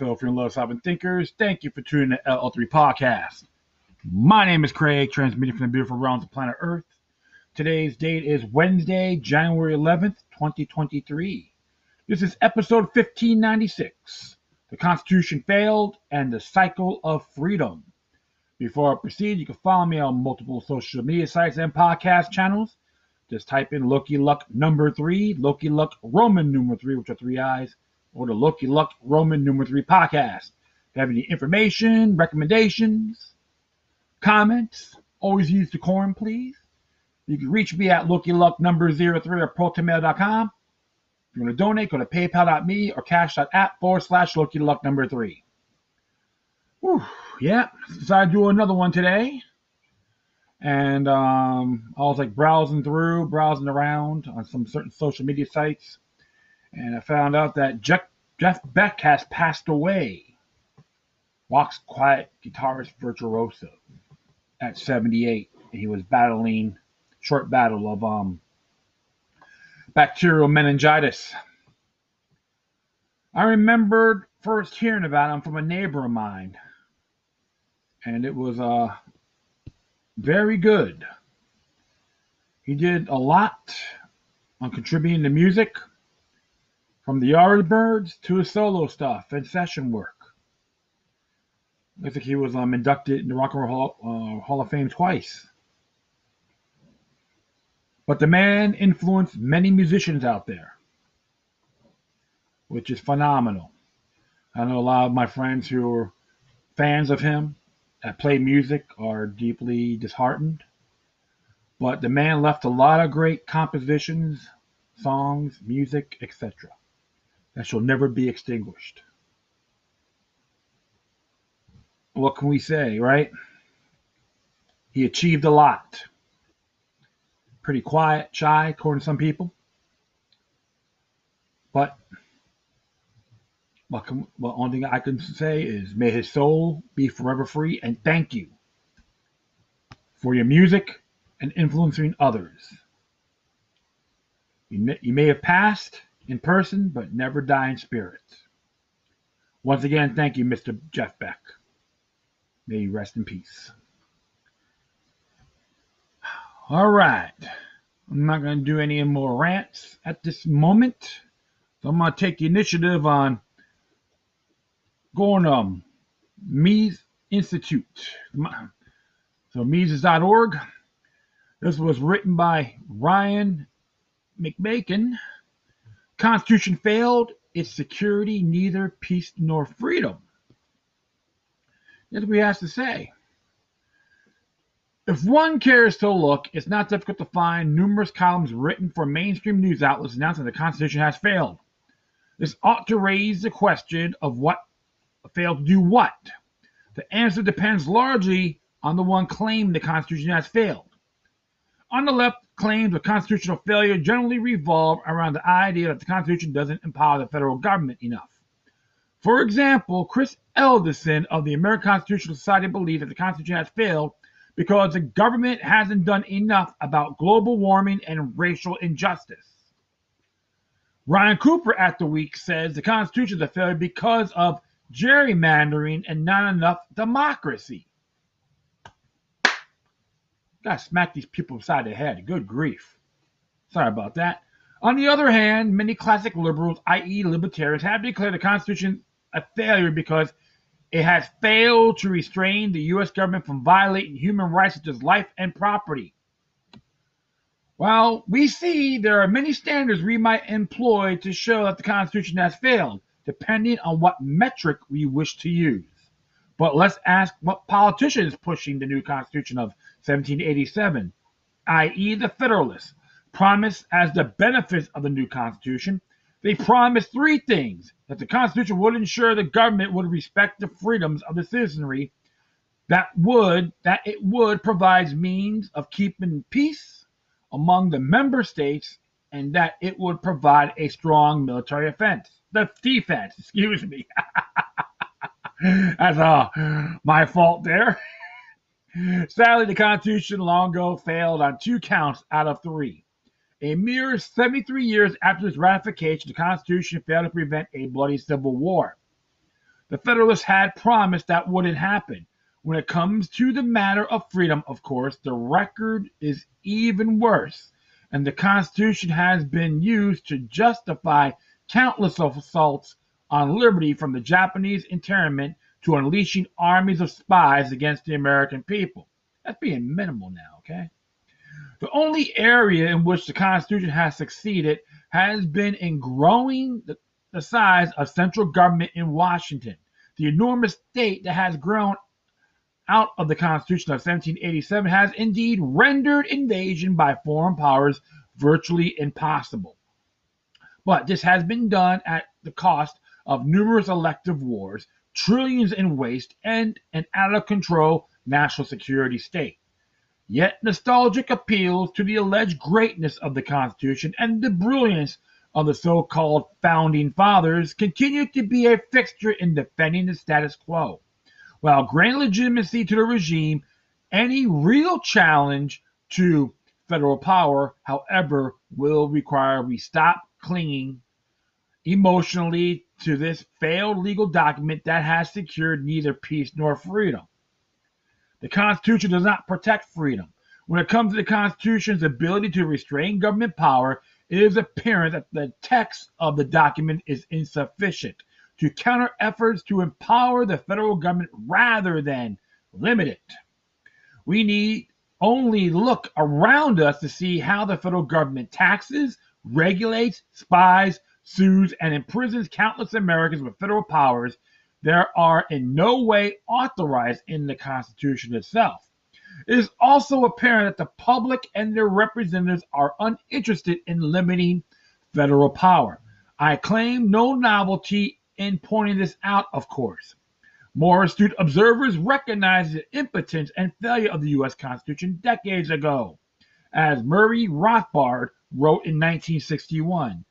free and love sovereign thinkers. Thank you for tuning to LL3 Podcast. My name is Craig, transmitting from the beautiful realms of planet Earth. Today's date is Wednesday, January 11th, 2023. This is episode 1596 The Constitution Failed and the Cycle of Freedom. Before I proceed, you can follow me on multiple social media sites and podcast channels. Just type in Loki Luck number three, Loki Luck Roman number three, which are three eyes, or the Lucky Luck Roman number three podcast. If you have any information, recommendations, comments, always use the decorum, please. You can reach me at Loki Luck number 03 or protonmail.com. If you want to donate, go to paypal.me or cash.app forward slash Loki Luck number three. Whew, yeah, decided to do another one today and um, I was like browsing through, browsing around on some certain social media sites, and I found out that Jeff, Jeff Beck has passed away. Walks quiet guitarist virtuoso at 78. He was battling short battle of um, bacterial meningitis. I remembered first hearing about him from a neighbor of mine, and it was uh, very good. He did a lot on contributing to music, from the Yardbirds to his solo stuff and session work. I think he was um, inducted in the Rock and Roll Hall, uh, Hall of Fame twice. But the man influenced many musicians out there, which is phenomenal. I know a lot of my friends who are fans of him that play music are deeply disheartened. But the man left a lot of great compositions, songs, music, etc. that shall never be extinguished. What can we say, right? He achieved a lot. Pretty quiet, shy, according to some people. But what, can, only thing I can say is may his soul be forever free and thank you for your music and influencing others. You may, you may have passed in person, but never die in spirit. Once again, thank you, Mr. Jeff Beck. May you rest in peace. All right. I'm not going to do any more rants at this moment. So I'm going to take the initiative on going to um, Mises Institute. So Mises.org. This was written by Ryan McMaken. Constitution failed. Its security neither peace nor freedom. That's what he has to say. If one cares to look, it's not difficult to find numerous columns written for mainstream news outlets announcing the Constitution has failed. This ought to raise the question of what failed to do what? The answer depends largely on the one claiming the Constitution has failed. On the left, claims of constitutional failure generally revolve around the idea that the Constitution doesn't empower the federal government enough. For example, Chris Edelson of the American Constitutional Society believes that the Constitution has failed because the government hasn't done enough about global warming and racial injustice. Ryan Cooper at the week says the Constitution is a failure because of gerrymandering, and not enough democracy. Gotta smack these people upside the head. Good grief. Sorry about that. On the other hand, many classic liberals, i.e., libertarians, have declared the Constitution a failure because it has failed to restrain the U.S. government from violating human rights such as life and property. Well, we see there are many standards we might employ to show that the Constitution has failed depending on what metric we wish to use. But let's ask what politician is pushing the new Constitution of 1787, i.e., the Federalists, promised as the benefits of the new Constitution. They promised three things that the Constitution would ensure the government would respect the freedoms of the citizenry, that would that it would provide means of keeping peace among the member states, and that it would provide a strong military offense the defense. Excuse me. That's uh, my fault there. Sadly, the Constitution long ago failed on two counts out of three. A mere 73 years after its ratification, the Constitution failed to prevent a bloody civil war. The Federalists had promised that wouldn't happen. When it comes to the matter of freedom, of course, the record is even worse, and the Constitution has been used to justify countless assaults on liberty from the Japanese internment to unleashing armies of spies against the American people. That's being minimal now, okay? The only area in which the Constitution has succeeded has been in growing the, the size of central government in Washington. The enormous state that has grown out of the Constitution of 1787 has indeed rendered invasion by foreign powers virtually impossible. But this has been done at the cost of numerous elective wars, trillions in waste, and an out of control national security state. Yet nostalgic appeals to the alleged greatness of the Constitution and the brilliance of the so called founding fathers continue to be a fixture in defending the status quo. While granting legitimacy to the regime, any real challenge to federal power, however, will require we stop clinging emotionally to this failed legal document that has secured neither peace nor freedom. The Constitution does not protect freedom. When it comes to the Constitution's ability to restrain government power, it is apparent that the text of the document is insufficient to counter efforts to empower the federal government rather than limit it. We need only look around us to see how the federal government taxes, regulates, spies, sues, and imprisons countless Americans with federal powers that are in no way authorized in the Constitution itself. It is also apparent that the public and their representatives are uninterested in limiting federal power. I claim no novelty in pointing this out, of course. More astute observers recognize the impotence and failure of the U.S. Constitution decades ago. As Murray Rothbard wrote in 1961,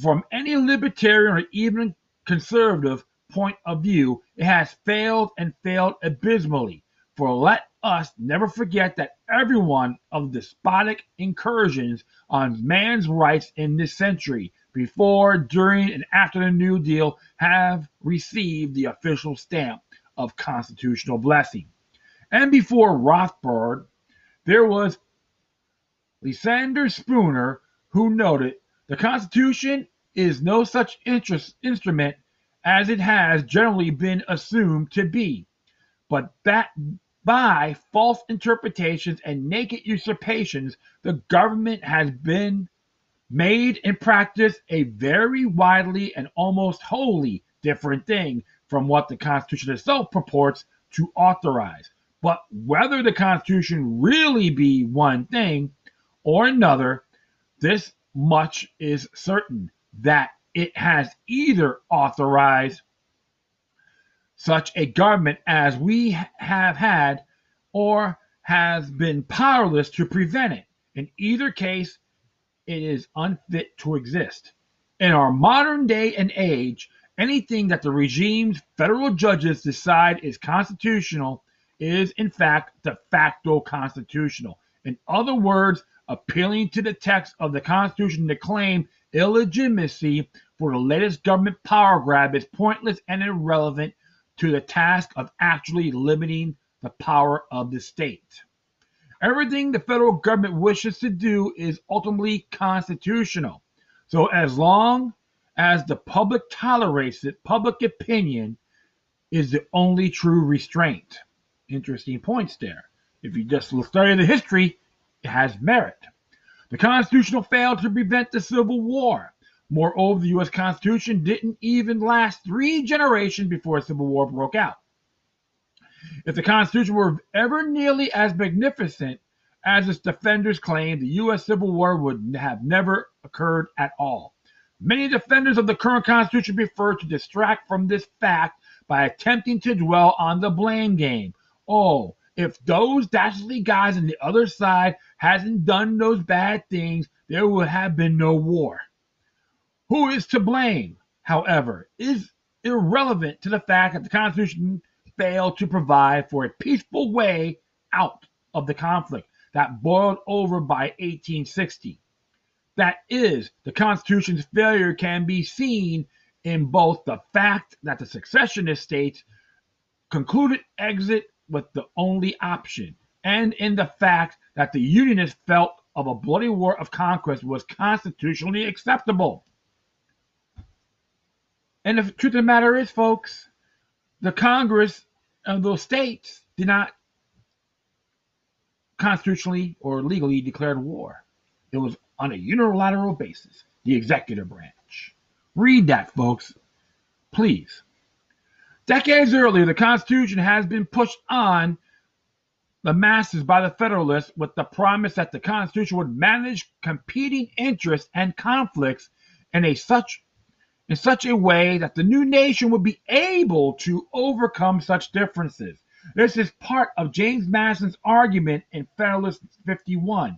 from any libertarian or even conservative point of view, it has failed and failed abysmally. For let us never forget that every one of the despotic incursions on man's rights in this century, before, during, and after the New Deal, have received the official stamp of constitutional blessing. And before Rothbard, there was Lysander Spooner, who noted the Constitution is no such instrument as it has generally been assumed to be, but that by false interpretations and naked usurpations, the government has been made in practice a very widely and almost wholly different thing from what the Constitution itself purports to authorize. But whether the Constitution really be one thing or another, this much is certain that it has either authorized such a government as we have had or has been powerless to prevent it. In either case, it is unfit to exist. In our modern day and age, anything that the regime's federal judges decide is constitutional is, in fact, de facto constitutional. In other words, appealing to the text of the Constitution to claim illegitimacy for the latest government power grab is pointless and irrelevant to the task of actually limiting the power of the state. Everything the federal government wishes to do is ultimately constitutional. So, as long as the public tolerates it, public opinion is the only true restraint. Interesting points there. If you just study the history, has merit. The Constitution failed to prevent the Civil War. Moreover, the U.S. Constitution didn't even last three generations before a civil war broke out. If the Constitution were ever nearly as magnificent as its defenders claim, the U.S. Civil War would have never occurred at all. Many defenders of the current Constitution prefer to distract from this fact by attempting to dwell on the blame game. Oh, if those dastardly guys on the other side hadn't done those bad things, there would have been no war. Who is to blame, however, is irrelevant to the fact that the Constitution failed to provide for a peaceful way out of the conflict that boiled over by 1860. That is, the Constitution's failure can be seen in both the fact that the secessionist states concluded exit was the only option, and in the fact that the Unionists felt of a bloody war of conquest was constitutionally acceptable. And the truth of the matter is, folks, the Congress of those states did not constitutionally or legally declared war. It was on a unilateral basis, the executive branch. Read that, folks. Please. Decades earlier, the Constitution has been pushed on the masses by the Federalists with the promise that the Constitution would manage competing interests and conflicts in a such in such a way that the new nation would be able to overcome such differences. This is part of James Madison's argument in Federalist 51.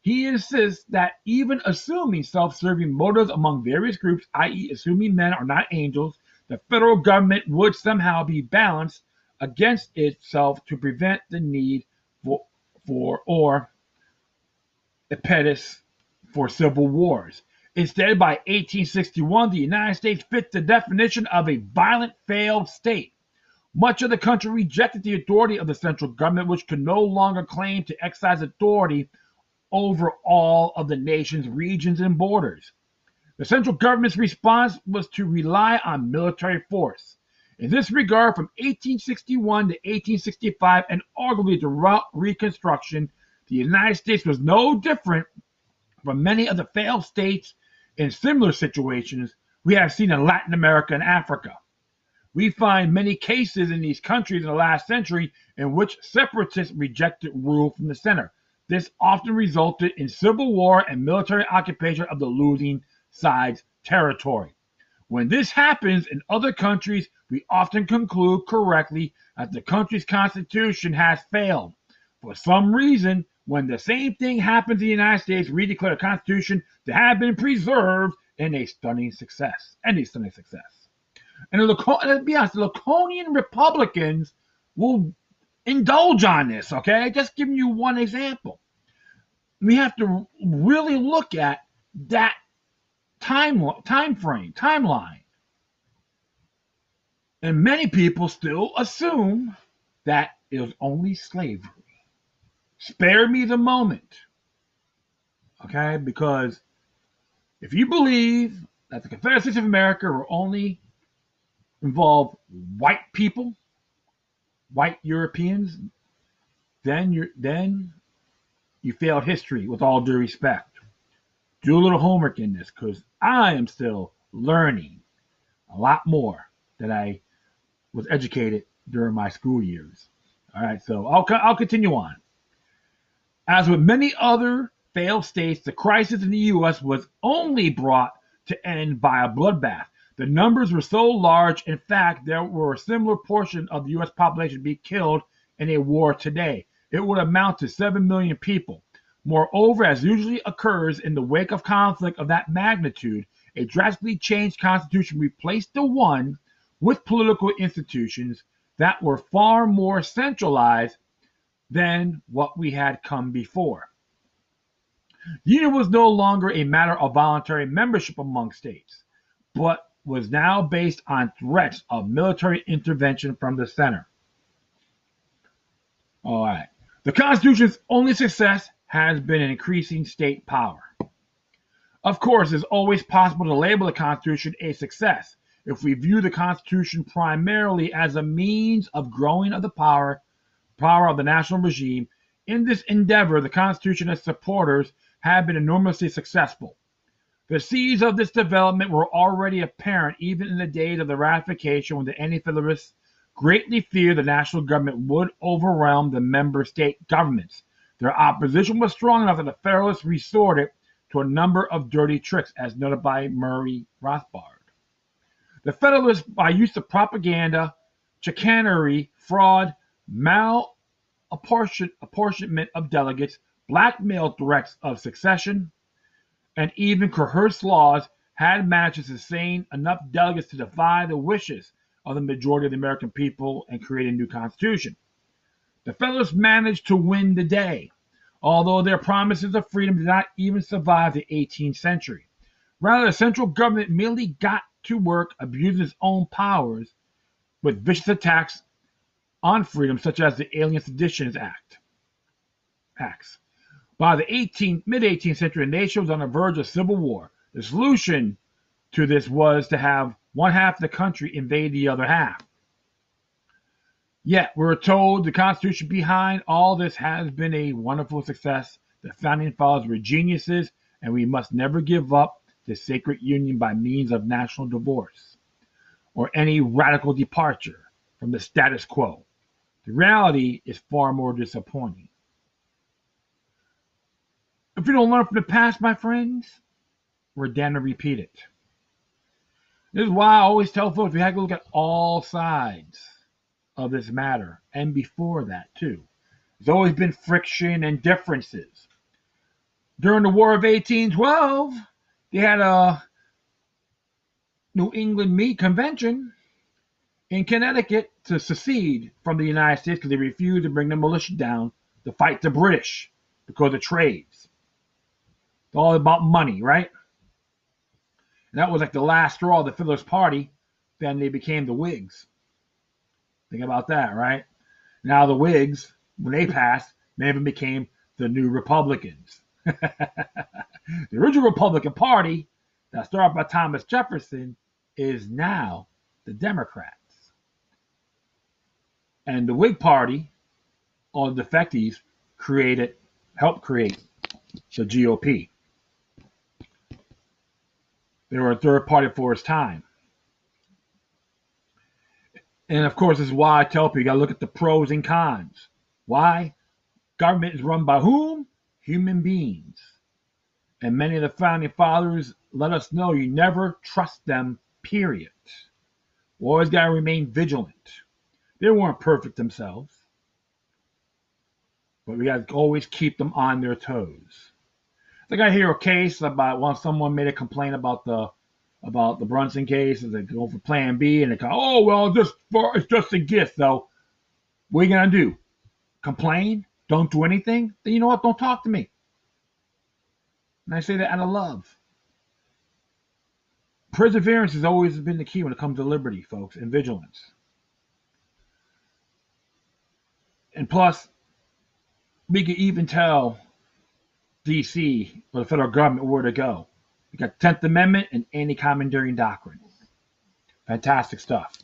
He insists that even assuming self serving motives among various groups, i.e., assuming men are not angels, the federal government would somehow be balanced against itself to prevent the need for, for or impetus for civil wars. Instead, by 1861, the United States fit the definition of a violent failed state. Much of the country rejected the authority of the central government, which could no longer claim to exercise authority over all of the nation's regions and borders. The central government's response was to rely on military force. In this regard, from 1861 to 1865 and arguably throughout Reconstruction, the United States was no different from many of the failed states in similar situations we have seen in Latin America and Africa. We find many cases in these countries in the last century in which separatists rejected rule from the center. This often resulted in civil war and military occupation of the losing side's territory. When this happens in other countries, we often conclude correctly that the country's constitution has failed. For some reason, when the same thing happens in the United States, we declare the constitution to have been preserved in a stunning success. And a stunning success. And let's be honest, the Laconian Republicans will indulge on this, okay? Just giving you one example. We have to really look at that time time frame, timeline. And many people still assume that it was only slavery. Spare me the moment. Okay? Because if you believe that the Confederate States of America were only involve white people, white Europeans, then you then you failed history with all due respect do a little homework in this because I am still learning a lot more than I was educated during my school years. All right, so I'll, I'll continue on. As with many other failed states, the crisis in the U.S. was only brought to end by a bloodbath. The numbers were so large, in fact, there were a similar portion of the U.S. population be killed in a war today. It would amount to 7 million people. Moreover, as usually occurs in the wake of conflict of that magnitude, a drastically changed constitution replaced the one with political institutions that were far more centralized than what we had come before. The Union was no longer a matter of voluntary membership among states, but was now based on threats of military intervention from the center. All right. The Constitution's only success has been increasing state power. Of course, it's always possible to label the Constitution a success if we view the Constitution primarily as a means of growing of the power, power of the national regime. In this endeavor, the Constitution and supporters have been enormously successful. The seeds of this development were already apparent even in the days of the ratification when the Anti-Federalists greatly feared the national government would overwhelm the member state governments their opposition was strong enough that the Federalists resorted to a number of dirty tricks, as noted by Murray Rothbard. The Federalists, by use of propaganda, chicanery, fraud, malapportionment of delegates, blackmail threats of secession, and even coerced laws, had managed to sustain enough delegates to defy the wishes of the majority of the American people and create a new constitution. The Federalists managed to win the day, although their promises of freedom did not even survive the 18th century. Rather, the central government merely got to work abusing its own powers with vicious attacks on freedom, such as the Alien Seditions Act. Acts. By the 18th, mid 18th century, the nation was on the verge of civil war. The solution to this was to have one half of the country invade the other half. Yet we're told the Constitution behind all this has been a wonderful success. The founding fathers were geniuses, and we must never give up the sacred union by means of national divorce or any radical departure from the status quo. The reality is far more disappointing. If we don't learn from the past, my friends, we're damned to repeat it. This is why I always tell folks we have to look at all sides of this matter, and before that too. There's always been friction and differences. During the War of 1812, they had a New England Meat Convention in Connecticut to secede from the United States because they refused to bring the militia down to fight the British because of trades. It's all about money, right? And that was like the last straw of the Fiddler's Party. Then they became the Whigs. Think about that, right? Now the Whigs, when they passed, they even became the New Republicans. the original Republican Party that started by Thomas Jefferson is now the Democrats. And the Whig Party, all the defectees, created, helped create the GOP. They were a third party for its time. And of course, this is why I tell people you got to look at the pros and cons. Why? Government is run by whom? Human beings. And many of the founding fathers let us know you never trust them, period. Always got to remain vigilant. They weren't perfect themselves, but we got to always keep them on their toes. Think I hear a case about when someone made a complaint about the about the Brunson case, and they go for Plan B, and they go, "Oh well, just for it's just a gift, though." What are you gonna do? Complain? Don't do anything? Then you know what? Don't talk to me. And I say that out of love. Perseverance has always been the key when it comes to liberty, folks, and vigilance. And plus, we could even tell DC or the federal government where to go. We got Tenth Amendment and anti-commandeering doctrine. Fantastic stuff.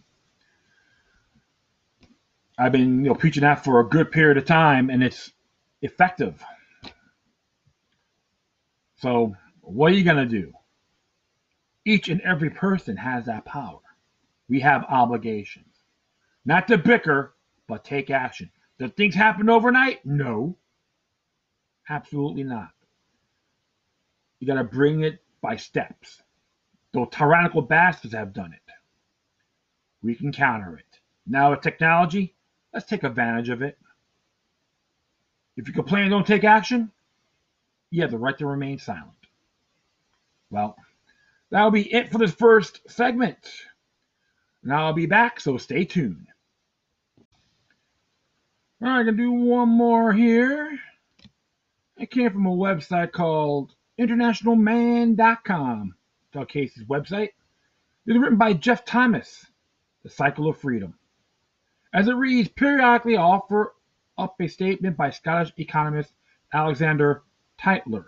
I've been you know preaching that for a good period of time, and it's effective. So, what are you gonna do? Each and every person has that power. We have obligations, not to bicker, but take action. Do things happen overnight? No, absolutely not. You got to bring it by steps. Though tyrannical bastards have done it, we can counter it. Now with technology, let's take advantage of it. If you complain and don't take action, you have the right to remain silent. Well, that'll be it for this first segment. Now I'll be back, so stay tuned. All right, I can do one more here. It came from a website called internationalman.com. Doug Casey's website. It is written by Jeff Thomas, The Cycle of Freedom. As it reads, periodically offer up a statement by Scottish economist Alexander Tytler,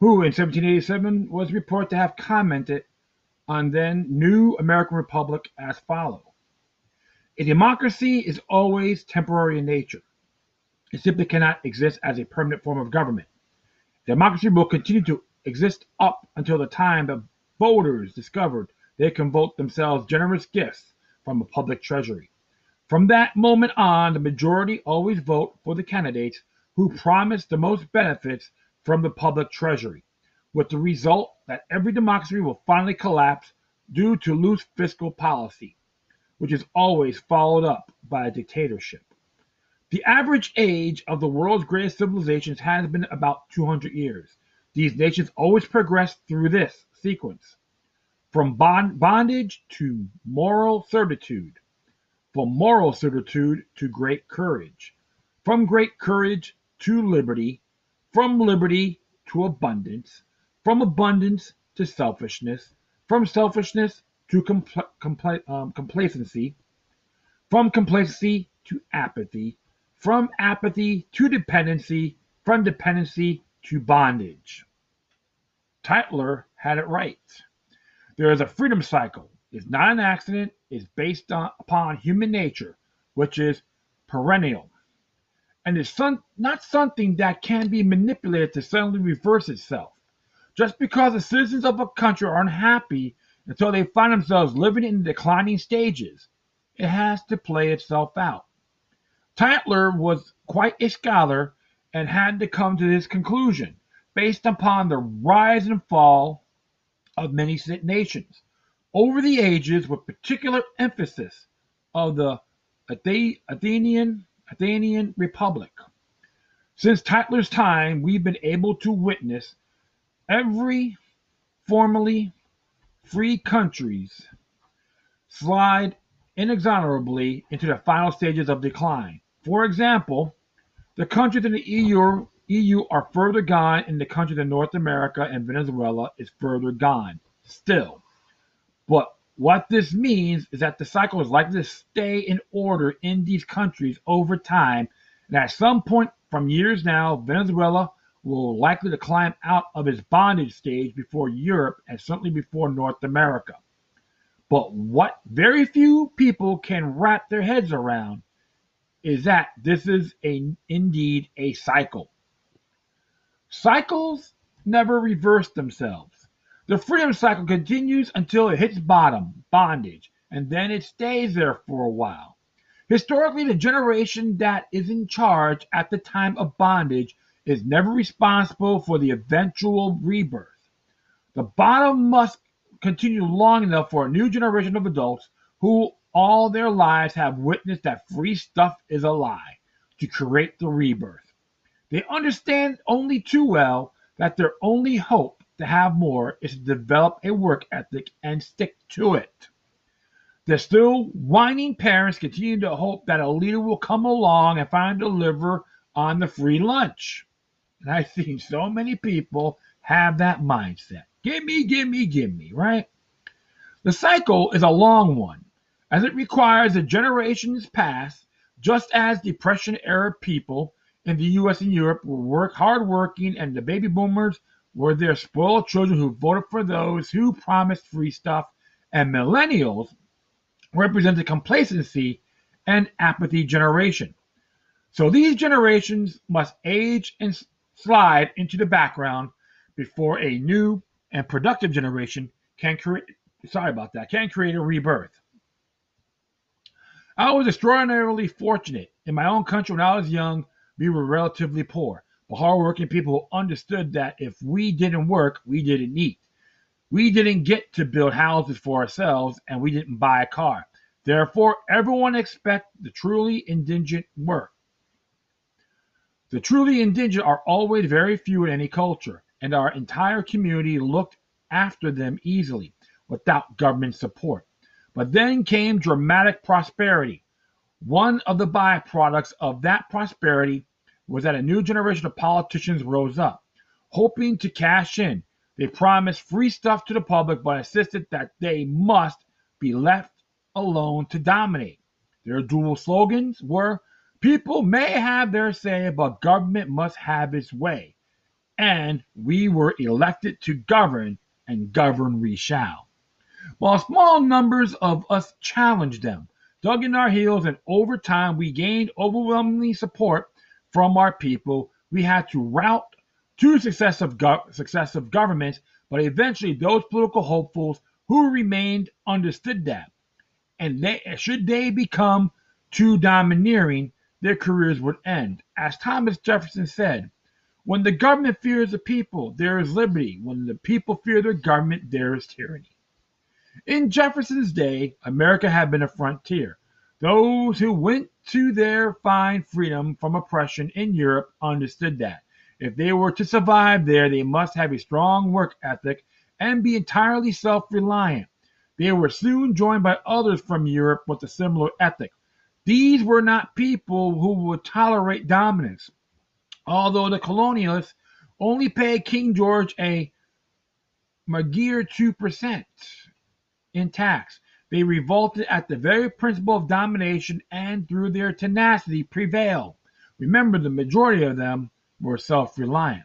who in 1787 was reported to have commented on then new American Republic as follows. A democracy is always temporary in nature. It simply cannot exist as a permanent form of government. Democracy will continue to exist up until the time that voters discovered they can vote themselves generous gifts from the public treasury. From that moment on, the majority always vote for the candidates who promise the most benefits from the public treasury, with the result that every democracy will finally collapse due to loose fiscal policy, which is always followed up by a dictatorship. The average age of the world's greatest civilizations has been about 200 years. These nations always progress through this sequence from bond, bondage to moral certitude, from moral certitude to great courage, from great courage to liberty, from liberty to abundance, from abundance to selfishness, from selfishness to compl- compl- um, complacency, from complacency to apathy, from apathy to dependency, from dependency to bondage. Tytler had it right. There is a freedom cycle. It's not an accident. It's based on, upon human nature, which is perennial. And it's some, not something that can be manipulated to suddenly reverse itself. Just because the citizens of a country are unhappy until they find themselves living in declining stages, it has to play itself out. Tytler was quite a scholar and had to come to this conclusion based upon the rise and fall of many nations over the ages with particular emphasis of the Athenian, Athenian Republic. Since Tytler's time, we've been able to witness every formerly free countries slide inexorably into the final stages of decline. For example, the countries in the EU, are further gone, and the countries in North America and Venezuela is further gone still. But what this means is that the cycle is likely to stay in order in these countries over time, and at some point from years now, Venezuela will likely to climb out of its bondage stage before Europe and certainly before North America. But what very few people can wrap their heads around is that this is a indeed a cycle. Cycles never reverse themselves. The freedom cycle continues until it hits bottom, bondage, and then it stays there for a while. Historically, the generation that is in charge at the time of bondage is never responsible for the eventual rebirth. The bottom must continue long enough for a new generation of adults who all their lives have witnessed that free stuff is a lie to create the rebirth. They understand only too well that their only hope to have more is to develop a work ethic and stick to it. The still whining parents continue to hope that a leader will come along and finally deliver on the free lunch. And I've seen so many people have that mindset. Give me, give me, give me, right? The cycle is a long one, as it requires that generations pass, just as Depression era people in the US and Europe were work hardworking and the baby boomers were their spoiled children who voted for those who promised free stuff, and millennials represented complacency and apathy generation. So these generations must age and slide into the background before a new and productive generation can create sorry about that can create a rebirth i was extraordinarily fortunate. In my own country when i was young we were relatively poor. But hardworking people who understood that if we didn't work we didn't eat. We didn't get to build houses for ourselves and we didn't buy a car. Therefore everyone expect the truly indigent work. The truly indigent are always very few in any culture, and our entire community looked after them easily, without government support. But then came dramatic prosperity. One of the byproducts of that prosperity was that a new generation of politicians rose up, hoping to cash in. They promised free stuff to the public, but insisted that they must be left alone to dominate. Their dual slogans were People may have their say, but government must have its way. And we were elected to govern, and govern we shall. While small numbers of us challenged them, dug in our heels, and over time we gained overwhelming support from our people, we had to rout two successive, go- successive governments, but eventually those political hopefuls who remained understood that. And they, should they become too domineering, their careers would end. As Thomas Jefferson said, when the government fears the people, there is liberty. When the people fear their government, there is tyranny. In Jefferson's day, America had been a frontier. Those who went to there find freedom from oppression in Europe understood that. If they were to survive there, they must have a strong work ethic and be entirely self reliant. They were soon joined by others from Europe with a similar ethic. These were not people who would tolerate dominance, although the colonialists only paid King George a meager 2% in tax. They revolted at the very principle of domination and through their tenacity prevailed. Remember, the majority of them were self reliant.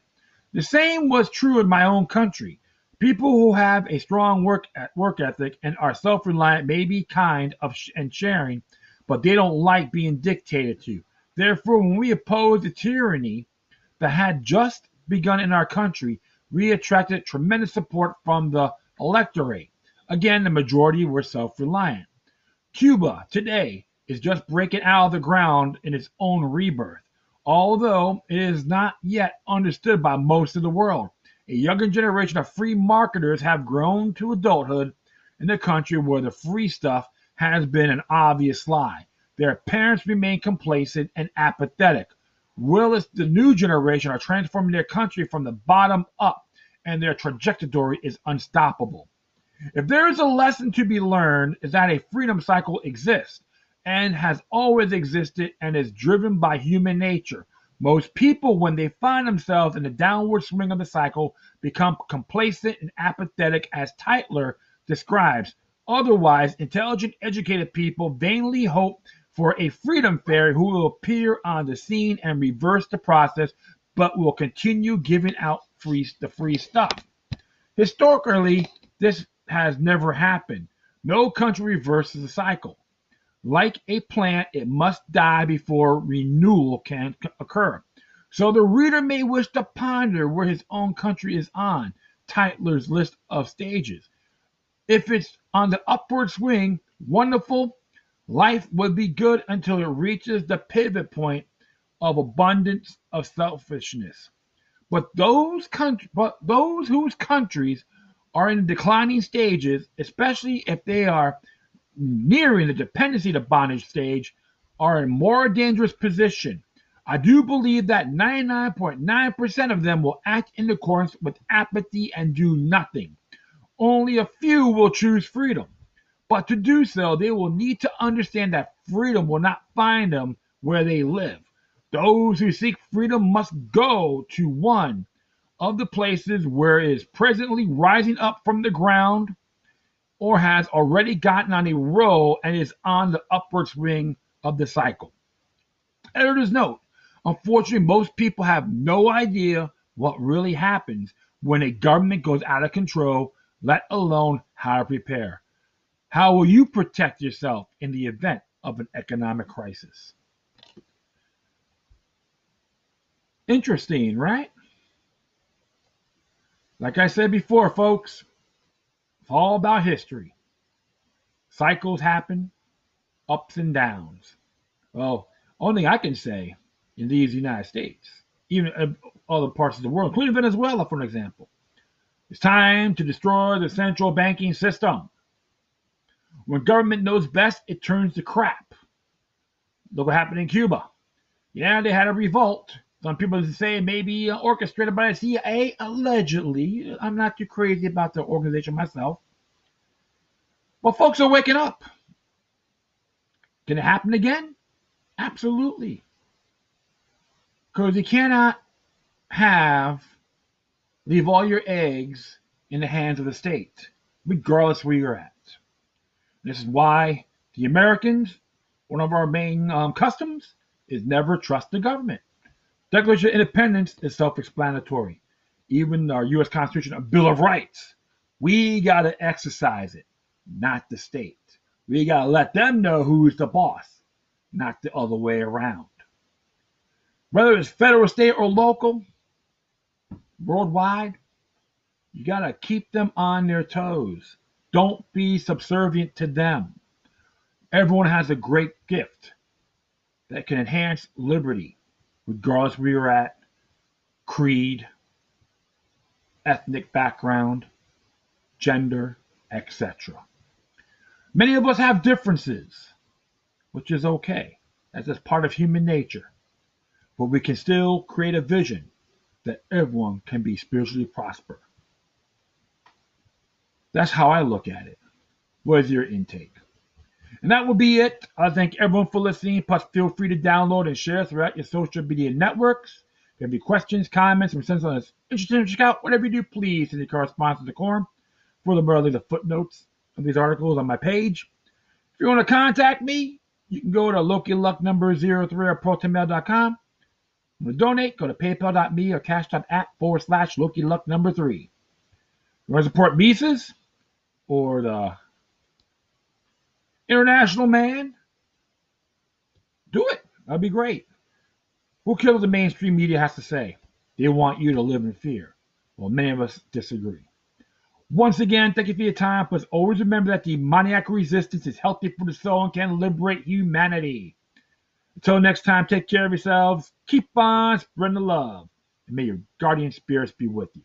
The same was true in my own country. People who have a strong work work ethic and are self reliant may be kind of sh- and sharing, but they don't like being dictated to. Therefore, when we opposed the tyranny that had just begun in our country, we attracted tremendous support from the electorate. Again, the majority were self reliant. Cuba today is just breaking out of the ground in its own rebirth, although it is not yet understood by most of the world. A younger generation of free marketers have grown to adulthood in a country where the free stuff has been an obvious lie. Their parents remain complacent and apathetic. Whilst the new generation are transforming their country from the bottom up, and their trajectory is unstoppable. If there is a lesson to be learned, is that a freedom cycle exists and has always existed and is driven by human nature. Most people, when they find themselves in the downward swing of the cycle, become complacent and apathetic, as Tytler describes. Otherwise, intelligent, educated people vainly hope for a freedom fairy who will appear on the scene and reverse the process, but will continue giving out free the free stuff. Historically, this has never happened. No country reverses the cycle. Like a plant, it must die before renewal can occur. So the reader may wish to ponder where his own country is on Tytler's list of stages. If it's on the upward swing, wonderful, life would be good until it reaches the pivot point of abundance of selfishness. But those country, but those whose countries are in declining stages, especially if they are nearing the dependency to bondage stage, are in more dangerous position. I do believe that 99.9% of them will act in accordance with apathy and do nothing. Only a few will choose freedom. But to do so, they will need to understand that freedom will not find them where they live. Those who seek freedom must go to one of the places where it is presently rising up from the ground or has already gotten on a roll and is on the upward swing of the cycle. Editor's note Unfortunately, most people have no idea what really happens when a government goes out of control, let alone how to prepare. How will you protect yourself in the event of an economic crisis? Interesting, right? Like I said before, folks, it's all about history. Cycles happen, ups and downs. Well, only I can say in these United States, even in other parts of the world, including Venezuela, for an example, it's time to destroy the central banking system. When government knows best, it turns to crap. Look what happened in Cuba. Yeah, they had a revolt, some people say maybe uh, orchestrated by the CIA, allegedly. I'm not too crazy about the organization myself. But folks are waking up. Can it happen again? Absolutely. Because you cannot have, leave all your eggs in the hands of the state, regardless where you're at. This is why the Americans, one of our main um, customs, is never trust the government. Declaration of Independence is self-explanatory. Even our U.S. Constitution, a Bill of Rights, we got to exercise it, not the state. We got to let them know who's the boss, not the other way around. Whether it's federal, state, or local, worldwide, you got to keep them on their toes. Don't be subservient to them. Everyone has a great gift that can enhance liberty regardless where you're at, creed, ethnic background, gender, etc. Many of us have differences, which is okay. as it's part of human nature. But we can still create a vision that everyone can be spiritually prosper. That's how I look at it. What is your intake? And that will be it. I thank everyone for listening. Plus, feel free to download and share throughout your social media networks. If you have any questions, comments, or sense on this interesting to check out, whatever you do, please send your correspondence to the quorum. Furthermore, I'll the footnotes of these articles on my page. If you want to contact me, you can go to Loki Luck number 03 or protonmail.com. To donate, go to paypal.me or cash.app forward slash Loki Luck number three. You want to support Mises or the International Man? Do it. That'd be great. Who cares what the mainstream media has to say? They want you to live in fear. Well, many of us disagree. Once again, thank you for your time. But always remember that the demoniac resistance is healthy for the soul and can liberate humanity. Until next time, take care of yourselves. Keep on spreading the love. And may your guardian spirits be with you.